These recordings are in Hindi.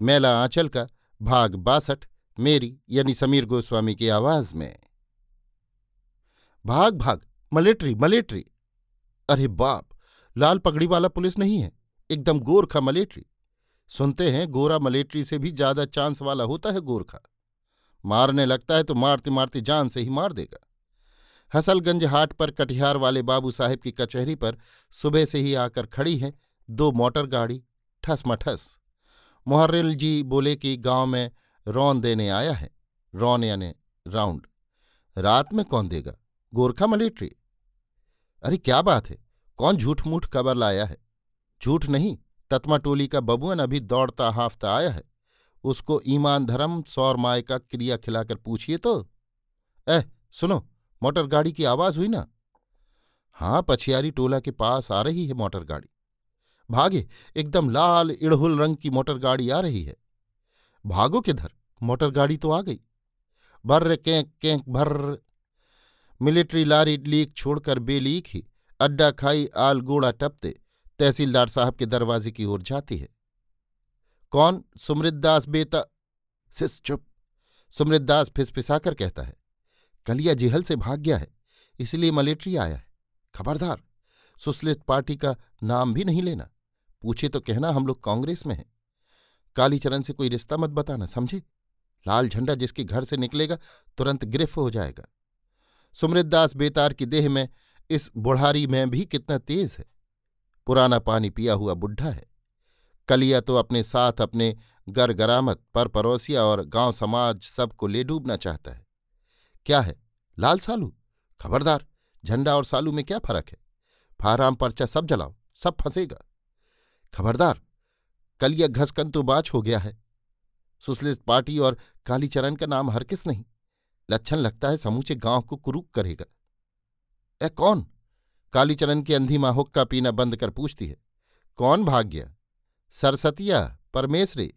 मेला आंचल का भाग बासठ, मेरी यानी समीर गोस्वामी की आवाज़ में। भाग भाग, मलेट्री मलेट्री। अरे बाप, लाल पगड़ी वाला पुलिस नहीं है, एकदम गोरखा मलेट्री। सुनते हैं, गोरा मलेट्री से भी ज़्यादा चांस वाला होता है गोरखा। मारने लगता है तो मारते मारते जान से ही मार देगा। हसलगंज हाट पर कटिहार वाले बाबू साहेब की कचहरी पर सुबह से ही आकर खड़ी है दो मोटर गाड़ी ठस मठस मोहर्रिल जी बोले कि गाँव में रौन देने आया है। रौन यानी राउंड। रात में कौन देगा? गोरखा मलेट्री। अरे क्या बात है! कौन झूठ मूठ खबर लाया है? झूठ नहीं, तत्मा टोली का बबुअन अभी दौड़ता हाफता आया है। उसको ईमान धर्म सौर माय का क्रिया खिलाकर पूछिए तो। एह, सुनो, मोटर गाड़ी की आवाज़ हुई ना? हाँ पछियारी टोला के पास आ रही है मोटर गाड़ी। भागे, एकदम लाल, इड़हुल रंग की मोटर गाड़ी आ रही है। भागो किधर? मोटर गाड़ी तो आ गई। भर्र कैंक कैंक भर्र मिलिट्री लारी लीक छोड़कर बेलीक ही, अड्डा खाई, आल गोड़ा टपते, तहसीलदार साहब के दरवाजे की ओर जाती है। कौन? सुमृतदास बेता, सिस, चुप। सुमृतदास फिसफिसाकर कहता है, कलिया जिहल से भाग गया है, इसलिए मलेट्री आया है। खबरदार, सुसलित पार्टी का नाम भी नहीं लेना। पूछे तो कहना हम लोग कांग्रेस में हैं। कालीचरण से कोई रिश्ता मत बताना, समझे? लाल झंडा जिसके घर से निकलेगा, तुरंत गिरफ हो जाएगा। सुमृतदास बेतार की देह में, इस बुढ़ारी में भी कितना तेज है। पुराना पानी पिया हुआ बुढ़ा है। कलिया तो अपने साथ अपने गर गरामत पर पड़ोसिया और गाँव समाज सबको ले डूबना चाहता है। क्या है? लाल सालू? खबरदार, झंडा और सालू में क्या फ़र्क है? फाराम पर्चा सब जलाओ, सब फंसेगा। खबरदार, कल यह घसकन तो बाच हो गया है। सुसलित पार्टी और कालीचरण का नाम हर किस नहीं, लक्षण लगता है समूचे गाँव को कुरूक करेगा। ए कौन? कालीचरण की अंधी माँ हुक्का पीना बंद कर पूछती है। कौन भाग गया सरसतिया, परमेश्वरी,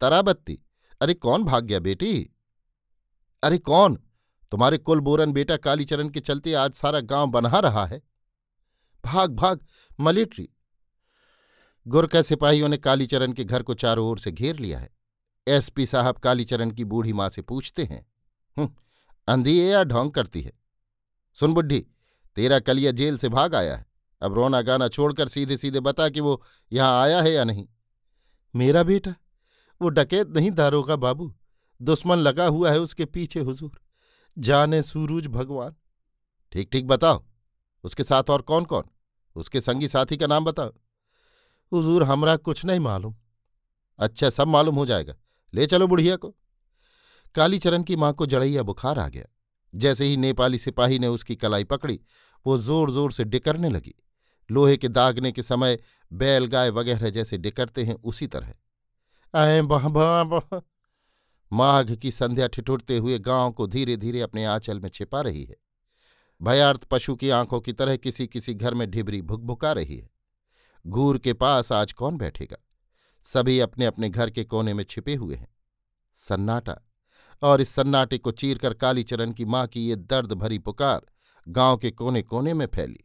तराबत्ती। अरे कौन भाग गया बेटी? अरे कौन? तुम्हारे कुल बोरन बेटा कालीचरण के चलते आज सारा गाँव बना रहा है। भाग भाग, मलेट्री। गुरका सिपाहियों ने कालीचरण के घर को चारों ओर से घेर लिया है। एसपी साहब कालीचरण की बूढ़ी माँ से पूछते हैं अंधी है या ढोंग करती है? सुन बुढ़ी, तेरा कलिया जेल से भाग आया है। अब रोना गाना छोड़कर सीधे सीधे बता कि वो यहाँ आया है या नहीं? मेरा बेटा, वो डकैत नहीं दारोगा बाबू। दुश्मन लगा हुआ है उसके पीछे हुजूर। जाने सूरूज भगवान। ठीक ठीक, बताओ। उसके साथ और कौन कौन उसके संगी साथी का नाम बताओ। हुजूर हमरा कुछ नहीं मालूम। अच्छा सब मालूम हो जाएगा। ले चलो बुढ़िया को। कालीचरण की माँ को जड़ैया बुखार आ गया। जैसे ही नेपाली सिपाही ने उसकी कलाई पकड़ी, वो ज़ोर ज़ोर से डिकरने लगी। लोहे के दागने के समय बैल गाय वगैरह जैसे डिकरते हैं उसी तरह। आए बह बह माघ की संध्या ठिठुरते हुए गाँव को धीरे धीरे अपने आंचल में छिपा रही है। भयार्थ पशु की आँखों की तरह किसी किसी घर में ढिबरी भुकभुका रही है। घूर के पास आज कौन बैठेगा? सभी अपने अपने घर के कोने में छिपे हुए हैं। सन्नाटा, और इस सन्नाटे को चीरकर कालीचरण की माँ की ये दर्द भरी पुकार गाँव के कोने कोने में फैली।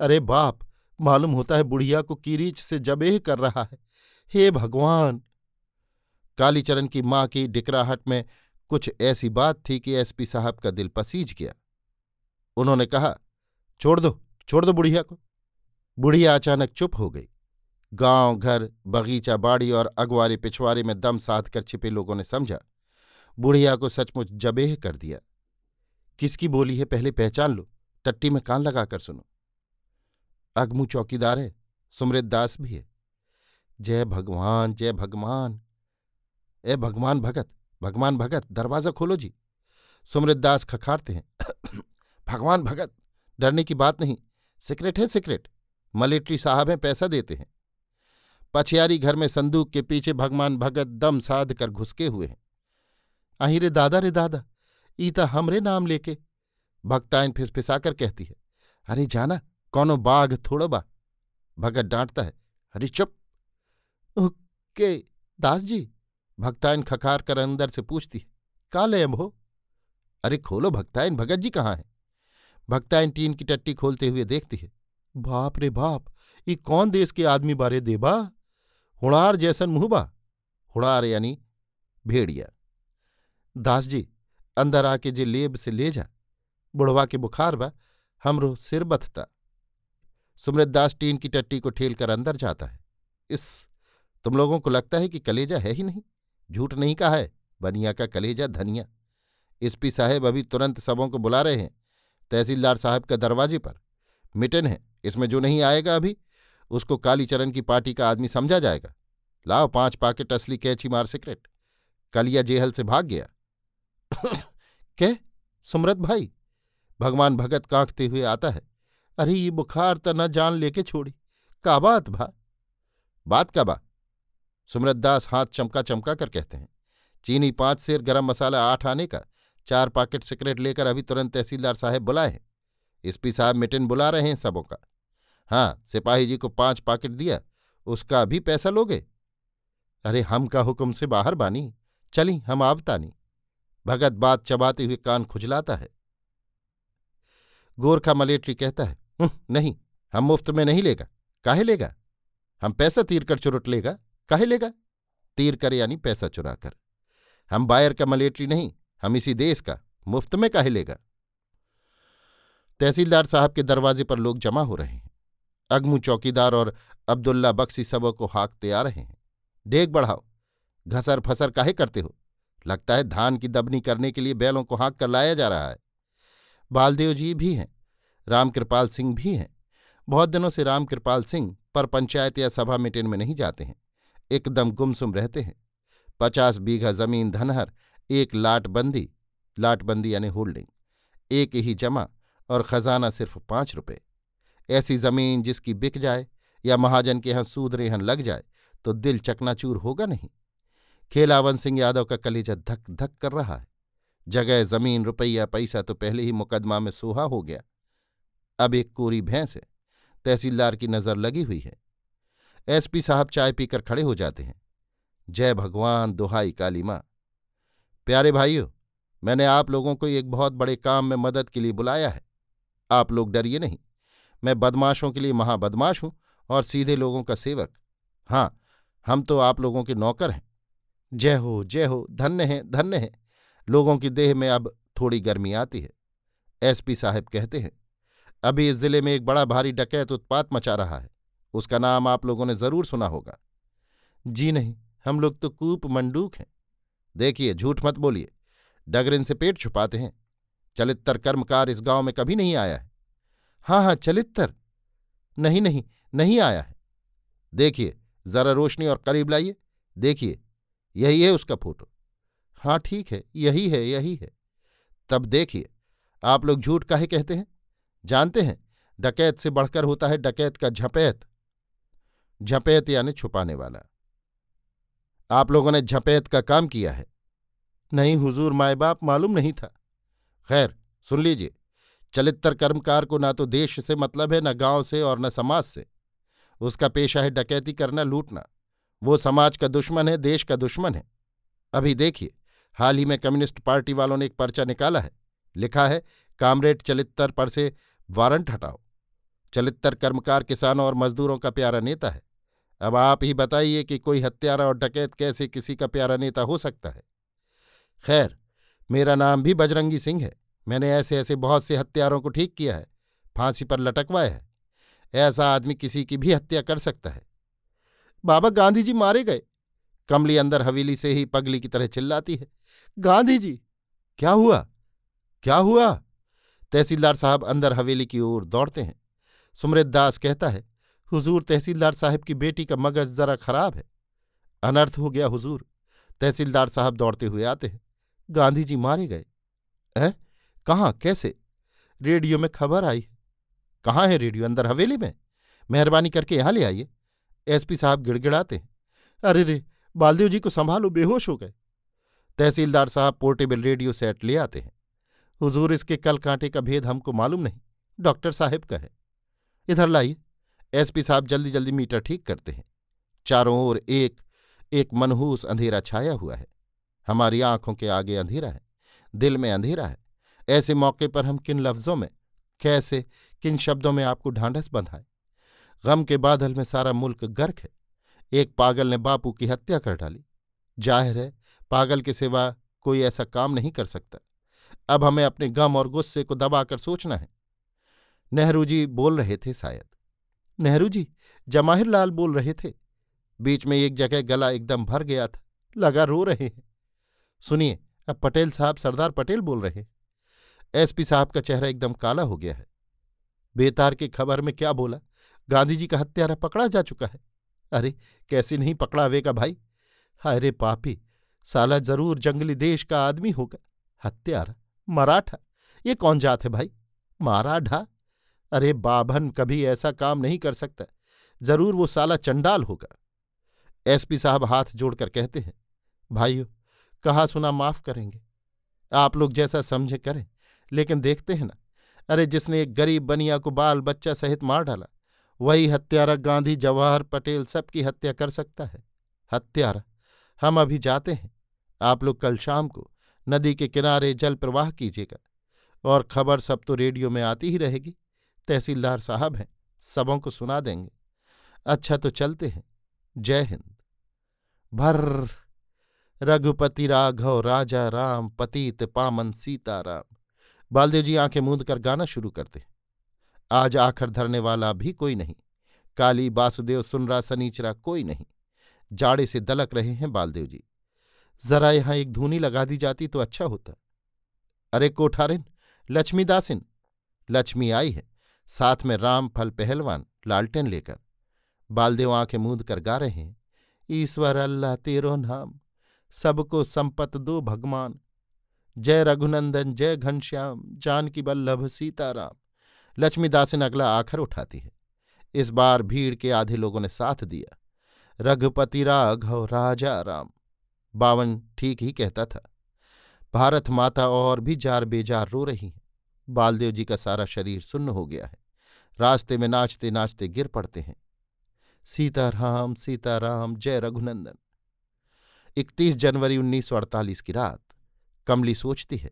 अरे बाप, मालूम होता है बुढ़िया को कीरीच से जबेह कर रहा है। हे भगवान! कालीचरण की माँ की डिकराहट में कुछ ऐसी बात थी कि एसपी साहब का दिल पसीज गया। उन्होंने कहा, छोड़ दो छोड़ दो बुढ़िया को। बुढ़िया अचानक चुप हो गई। गाँव, घर, बगीचा, बाड़ी और अगवारे पिछवारे में दम साध कर छिपे लोगों ने समझा, बुढ़िया को सचमुच जबेह कर दिया। किसकी बोली है पहले पहचान लो, टट्टी में कान लगाकर सुनो। अगमू चौकीदार है, सुमृत दास भी है। जय भगवान जय भगवान। ए भगवान भगत भगवान भगत, दरवाज़ा खोलो जी। सुमृत दास खखारते हैं। भगवान भगत, डरने की बात नहीं सिक्रेट है सिक्रेट मलेट्री साहब हैं, पैसा देते हैं। पछियारी घर में संदूक के पीछे भगवान भगत दम साध कर घुसके हुए हैं। अही रे दादा रे दादा, ईता हमरे नाम लेके। भक्तायन फिसफिसाकर कहती है, अरे जाना, कौनो बाघ थोड़ो बा। भगत डांटता है, अरे चुप। के दास जी भक्तायन खखार कर अंदर से पूछती है, का ले हो? अरे खोलो भक्तायन भगत जी कहाँ है? भक्तायन टीन की टट्टी खोलते हुए देखती है बाप रे बाप, ये कौन देश के आदमी बारे देबा? हुड़ार जैसन मुहबा? हुड़ार यानी भेड़िया। दास जी अंदर आके जे लेब से ले जा, बुढ़वा के बुखार बा, हमरो सिर बथता। सुमृत दास टीन की टट्टी को ठेल कर अंदर जाता है। इस, तुम लोगों को लगता है कि कलेजा है ही नहीं? झूठ नहीं कहा है, बनिया का कलेजा धनिया। एसपी साहेब अभी तुरंत सबों को बुला रहे हैं, तहसीलदार साहब का दरवाजे पर। मिटन है। इसमें जो नहीं आएगा अभी, उसको कालीचरण की पार्टी का आदमी समझा जाएगा। लाओ पाँच पाकेट असली कैची मार सिगरेट। कलिया जेहल से भाग गया। क्या सुमरत भाई, भगवान भगत कांखते हुए आता है। अरे, ये बुखार तो न जान लेके छोड़ी। का बात भा? बात का बा? सुमरत दास हाथ चमका चमका कर कहते हैं। चीनी पाँच सेर गरम मसाला आठ आने का, चार पाकेट सिगरेट लेकर अभी तुरंत तहसीलदार साहब बुलाए हैं। एसपी साहब मिटिन बुला रहे हैं सबों का। हाँ सिपाही जी को पाँच पाकेट दिया, उसका भी पैसा लोगे? अरे, हम का हुक्म से बाहर बानी, चली, हम आवतानी भगत बात चबाते हुए कान खुजलाता है। गोरखा मलेट्री कहता है नहीं, हम मुफ़्त में नहीं लेगा। काहे लेगा? हम पैसा तीर कर चुरुट लेगा। काहे लेगा? तीर कर यानी पैसा चुरा कर। हम बायर का मलेट्री नहीं, हम इसी देश का। मुफ़्त में काहे लेगा? तहसीलदार साहब के दरवाजे पर लोग जमा हो रहे हैं। अगमू चौकीदार और अब्दुल्ला बख्शी सबों को हाँकते आ रहे हैं। डेग बढ़ाओ, घसर फसर काहे करते हो? लगता है धान की दबनी करने के लिए बैलों को हाँक कर लाया जा रहा है। बालदेव जी भी हैं, रामकृपाल सिंह भी हैं। बहुत दिनों से रामकृपाल सिंह पर पंचायत या सभा मीटिंग में नहीं जाते हैं। एकदम गुमसुम रहते हैं। पचास बीघा ज़मीन धनहर, एक लाटबंदी लाटबंदी यानी होल्डिंग, एक ही जमा और खजाना सिर्फ़ पाँच रुपए। ऐसी ज़मीन जिसकी बिक जाए या महाजन के यहाँ सूद रेहन लग जाए तो दिल चकनाचूर होगा नहीं। खेलावन सिंह यादव का कलेजा धक धक कर रहा है। जगह, ज़मीन, रुपया, पैसा तो पहले ही मुकदमा में सोहा हो गया। अब एक कोरी भैंस है। तहसीलदार की नज़र लगी हुई है। एसपी साहब चाय पीकर खड़े हो जाते हैं। जय भगवान, दुहाई काली माँ। प्यारे भाइयों, मैंने आप लोगों को एक बहुत बड़े काम में मदद के लिए बुलाया है। आप लोग डरिए नहीं। मैं बदमाशों के लिए महाबदमाश हूँ और सीधे लोगों का सेवक। हाँ हम तो आप लोगों के नौकर हैं। जय हो जय हो, धन्य है धन्य है। लोगों की देह में अब थोड़ी गर्मी आती है। एसपी साहब कहते हैं, अभी इस ज़िले में एक बड़ा भारी डकैत उत्पात मचा रहा है। उसका नाम आप लोगों ने ज़रूर सुना होगा। जी नहीं, हम लोग तो कूप मंडूक हैं। देखिए, झूठ मत बोलिए। डगरिन से पेट छुपाते हैं। चलित्तर कर्मकार इस गाँव में कभी नहीं आया है। हाँ हाँ चलित्तर। नहीं नहीं नहीं आया है। देखिए, जरा रोशनी और करीब लाइए। देखिए, यही है उसका फ़ोटो। हाँ ठीक है, यही है यही है। तब देखिए, आप लोग झूठ काहे कहते हैं? जानते हैं, डकैत से बढ़कर होता है डकैत का झपैत। झपैत यानी छुपाने वाला। आप लोगों ने झपैत का काम किया है। नहीं, हुजूर माए बाप मालूम नहीं था। खैर, सुन लीजिए चलित्र कर्मकार को ना तो देश से मतलब है, न गाँव से और न समाज से। उसका पेशा है डकैती करना, लूटना। वो समाज का दुश्मन है, देश का दुश्मन है। अभी देखिए, हाल ही में कम्युनिस्ट पार्टी वालों ने एक पर्चा निकाला है। लिखा है, कामरेड चलित्तर पर से वारंट हटाओ। चलित्तर कर्मकार किसानों और मजदूरों का प्यारा नेता है। अब आप ही बताइए कि कोई हत्यारा और डकैत कैसे किसी का प्यारा नेता हो सकता है? खैर मेरा नाम भी बजरंगी सिंह है। मैंने ऐसे ऐसे बहुत से हत्यारों को ठीक किया है। फांसी पर लटकवाया है। ऐसा आदमी किसी की भी हत्या कर सकता है। बाबा गांधी जी मारे गए। कमली अंदर हवेली से ही पगली की तरह चिल्लाती है। गांधी जी क्या हुआ? क्या हुआ? तहसीलदार साहब अंदर हवेली की ओर दौड़ते हैं। सुमृत दास कहता है, हुजूर, तहसीलदार साहब की बेटी का मगज जरा खराब है। अनर्थ हो गया हुजूर। तहसीलदार साहब दौड़ते हुए आते हैं। गांधी जी मारे गए। है? कहाँ? कैसे? रेडियो में खबर आई। कहाँ है रेडियो? अंदर हवेली में। मेहरबानी करके यहाँ ले आइए। एसपी साहब गिड़गिड़ाते हैं। अरे रे, बालदेव जी को संभालो, बेहोश हो गए। तहसीलदार साहब पोर्टेबल रेडियो सेट ले आते हैं। हुजूर, इसके कल कांटे का भेद हमको मालूम नहीं। डॉक्टर साहब का है इधर लाइए। एसपी साहब जल्दी जल्दी मीटर ठीक करते हैं। चारों ओर एक एक मनहूस अंधेरा छाया हुआ है। हमारी आँखों के आगे अंधेरा है, दिल में अंधेरा है। ऐसे मौके पर हम किन लफ्जों में, कैसे, किन शब्दों में आपको ढांढस बंधाए? गम के बादल में सारा मुल्क गर्क है। एक पागल ने बापू की हत्या कर डाली। ज़ाहिर है, पागल के सिवा कोई ऐसा काम नहीं कर सकता। अब हमें अपने गम और गुस्से को दबाकर सोचना है। नेहरू जी बोल रहे थे शायद। नेहरू जी जमाहिर लाल बोल रहे थे। बीच में एक जगह गला एकदम भर गया था। लगा रो रहे हैं। सुनिए, अब पटेल साहब सरदार पटेल बोल रहे एसपी साहब का चेहरा एकदम काला हो गया है। बेतार की खबर में क्या बोला? गांधी जी का हत्यारा पकड़ा जा चुका है। अरे, कैसे नहीं पकड़ा आवेगा भाई? अरे पापी, साला ज़रूर जंगली देश का आदमी होगा। हत्यारा, मराठा, ये कौन जात है भाई? माराढा अरे बाभन, कभी ऐसा काम नहीं कर सकता। ज़रूर वो साला चंडाल होगा। एसपी साहब हाथ जोड़कर कहते हैं, भाइयों कहा सुना माफ़ करेंगे। आप लोग जैसा समझे करें, लेकिन देखते हैं ना। अरे, जिसने एक गरीब बनिया को बाल बच्चा सहित मार डाला, वही हत्यारा गांधी जवाहर पटेल सबकी हत्या कर सकता है। हत्यारा, हम अभी जाते हैं। आप लोग कल शाम को नदी के किनारे जल प्रवाह कीजिएगा, और खबर सब तो रेडियो में आती ही रहेगी। तहसीलदार साहब हैं, सबों को सुना देंगे। अच्छा तो चलते हैं। जय हिंद। भर रघुपति राघव, राजा राम, पतित पामन सीताराम। बालदेव जी आँखें मूंद कर गाना शुरू करते। आज आखिर धरने वाला भी कोई नहीं। काली बासुदेव सुनरा सनीचरा कोई नहीं। जाड़े से दलक रहे हैं बालदेव जी। जरा यहाँ एक धूनी लगा दी जाती तो अच्छा होता। अरे कोठारिन लक्ष्मीदासिन लक्ष्मी आई है। साथ में राम फल पहलवान, लालटेन लेकर। बालदेव आँखें मूंद कर गा रहे हैं। ईश्वर अल्लाह तेरो नाम। सबको संपत दो भगवान। जय रघुनंदन, जय घनश्याम, जानकी बल्लभ, सीताराम। लक्ष्मीदासन अगला आखर उठाती है। इस बार भीड़ के आधे लोगों ने साथ दिया। रघुपति राघव, राजा राम। बावन ठीक ही कहता था। भारत माता और भी जार बेजार रो रही हैं। बालदेव जी का सारा शरीर सुन्न हो गया है। रास्ते में नाचते नाचते गिर पड़ते हैं। सीताराम सीताराम, जय रघुनंदन। इकतीस जनवरी 1948 की रात। कमली सोचती है,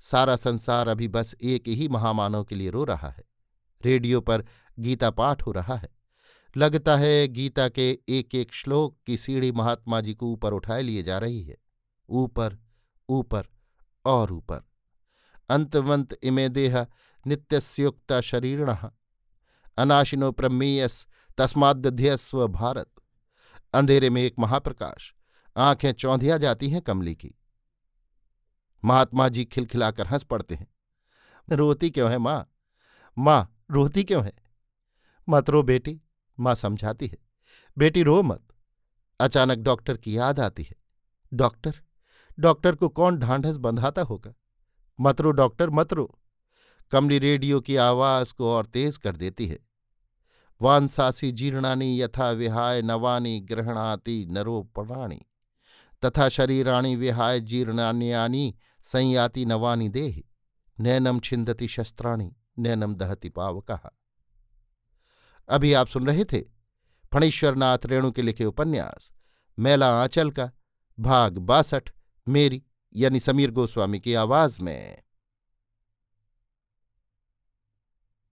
सारा संसार अभी बस एक ही महामानव के लिए रो रहा है। रेडियो पर गीता पाठ हो रहा है। लगता है गीता के एक एक श्लोक की सीढ़ी महात्मा जी को ऊपर उठाए लिए जा रही है। ऊपर ऊपर और ऊपर। अंतवंत इमे देह नित्यस्युक्ता शरीरण अनाशिनो प्रमेयस तस्माद्यस्व भारत। अंधेरे में एक महाप्रकाश। आँखें चौंधिया जाती हैं कमली की। महात्मा जी खिलखिलाकर हंस पड़ते हैं। रोती क्यों है माँ? माँ, रोती क्यों है? मत रो बेटी, माँ समझाती है। बेटी, रो मत। अचानक डॉक्टर की याद आती है। डॉक्टर? डॉक्टर को कौन ढांढस बंधाता होगा? मत रो डॉक्टर, मत रो। कमली रेडियो की आवाज़ को और तेज कर देती है। वानसासी जीर्णानी यथा विहाय नवानी ग्रहणाति नरो प्राणी। तथा शरीराणी विहाय जीर्णान्यानी संयाति नवानी देहि। नैनम छिंदती शस्त्राणी नैनम दहति पावक। अभी आप सुन रहे थे फणीश्वरनाथ रेणु के लिखे उपन्यास, मेला आंचल का, भाग बासठ, मेरी, यानी समीर गोस्वामी की आवाज़ में।